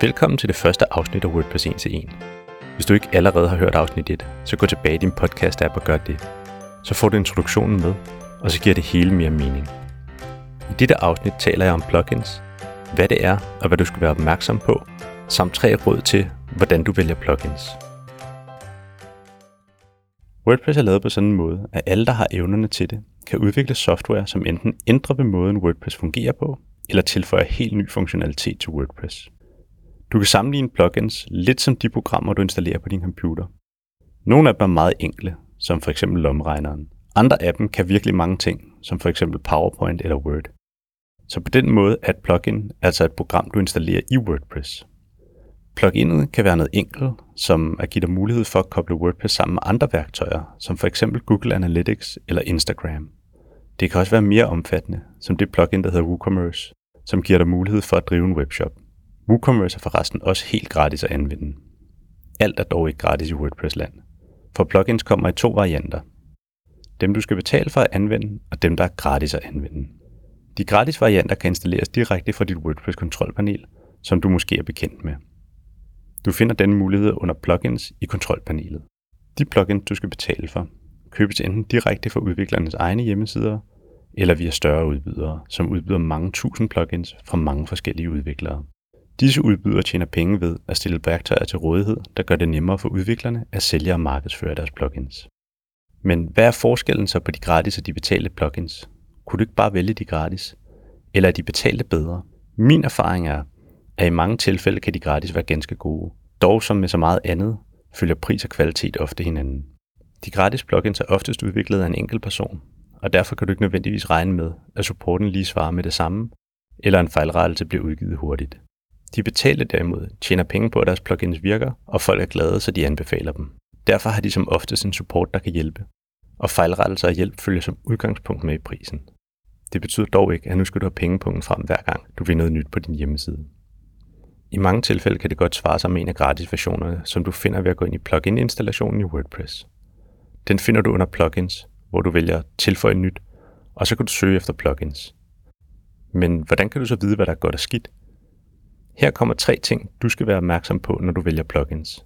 Velkommen til det første afsnit af WordPress 1 til 1. Hvis du ikke allerede har hørt afsnit 1, så gå tilbage i din podcast-app og gør det. Så får du introduktionen med, og så giver det hele mere mening. I dette afsnit taler jeg om plugins, hvad det er og hvad du skal være opmærksom på, samt tre råd til, hvordan du vælger plugins. WordPress er lavet på sådan en måde, at alle, der har evnerne til det, kan udvikle software, som enten ændrer ved måden WordPress fungerer på, eller tilføjer helt ny funktionalitet til WordPress. Du kan sammenligne plugins lidt som de programmer, du installerer på din computer. Nogle af dem er meget enkle, som for eksempel lomregneren. Andre af dem kan virkelig mange ting, som for eksempel PowerPoint eller Word. Så på den måde er et plugin altså et program, du installerer i WordPress. Pluginet kan være noget enkelt, som at give dig mulighed for at koble WordPress sammen med andre værktøjer, som for eksempel Google Analytics eller Instagram. Det kan også være mere omfattende, som det plugin, der hedder WooCommerce, som giver dig mulighed for at drive en webshop. WooCommerce er forresten også helt gratis at anvende. Alt er dog ikke gratis i WordPress-land, for plugins kommer i to varianter. Dem du skal betale for at anvende, og dem der er gratis at anvende. De gratis varianter kan installeres direkte fra dit WordPress kontrolpanel, som du måske er bekendt med. Du finder denne mulighed under plugins i kontrolpanelet. De plugins, du skal betale for, købes enten direkte fra udviklernes egne hjemmesider, eller via større udbydere, som udbyder mange tusind plugins fra mange forskellige udviklere. Disse udbydere tjener penge ved at stille værktøjer til rådighed, der gør det nemmere for udviklerne at sælge og markedsføre deres plugins. Men hvad er forskellen så på de gratis og de betalte plugins? Kunne du ikke bare vælge de gratis? Eller er de betalte bedre? Min erfaring er, at i mange tilfælde kan de gratis være ganske gode. Dog som med så meget andet, følger pris og kvalitet ofte hinanden. De gratis plugins er oftest udviklet af en enkelt person, og derfor kan du ikke nødvendigvis regne med, at supporten lige svarer med det samme, eller en fejlrettelse bliver udgivet hurtigt. De betalte derimod tjener penge på, at deres plugins virker, og folk er glade, så de anbefaler dem. Derfor har de som oftest en support, der kan hjælpe, og fejlrettelser og hjælp følger som udgangspunkt med i prisen. Det betyder dog ikke, at nu skal du have pengepunkten frem hver gang, du vil noget nyt på din hjemmeside. I mange tilfælde kan det godt svare sig med en af gratis versionerne, som du finder ved at gå ind i plugin-installationen i WordPress. Den finder du under plugins, hvor du vælger tilføje nyt, og så kan du søge efter plugins. Men hvordan kan du så vide, hvad der er godt og skidt? Her kommer tre ting, du skal være opmærksom på, når du vælger plugins.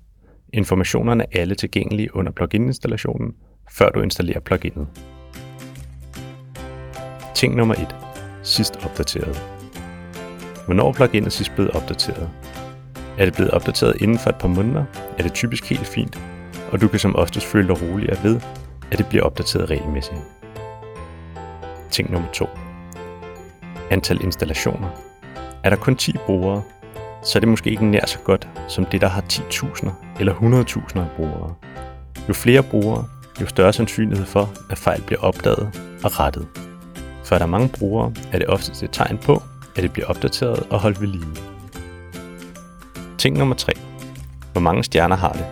Informationerne er alle tilgængelige under plugin-installationen, før du installerer pluginet. Ting nummer 1. Sidst opdateret. Hvornår er pluginet sidst blevet opdateret? Er det blevet opdateret inden for et par måneder, er det typisk helt fint, og du kan som oftest føle dig roligere ved, at det bliver opdateret regelmæssigt. Ting nummer 2. Antal installationer. Er der kun 10 brugere, så er det måske ikke nær så godt som det, der har 10.000 eller 100.000 af brugere. Jo flere brugere, jo større sandsynlighed for, at fejl bliver opdaget og rettet. For er der mange brugere, er det oftest et tegn på, at det bliver opdateret og holdt ved lige. Ting nummer 3. Hvor mange stjerner har det?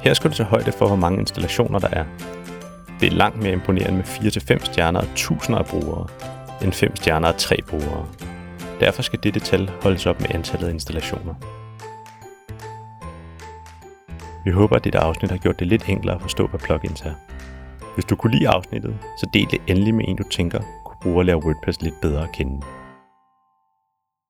Her skal du tage højde for, hvor mange installationer der er. Det er langt mere imponerende med 4-5 stjerner og tusinder af brugere, end 5 stjerner og 3 brugere. Derfor skal dette tal holdes op med antallet af installationer. Vi håber, at dette afsnit har gjort det lidt enklere at forstå, hvad plugins er. Hvis du kunne lide afsnittet, så del det endelig med en, du tænker kunne bruge at lære WordPress lidt bedre at kende.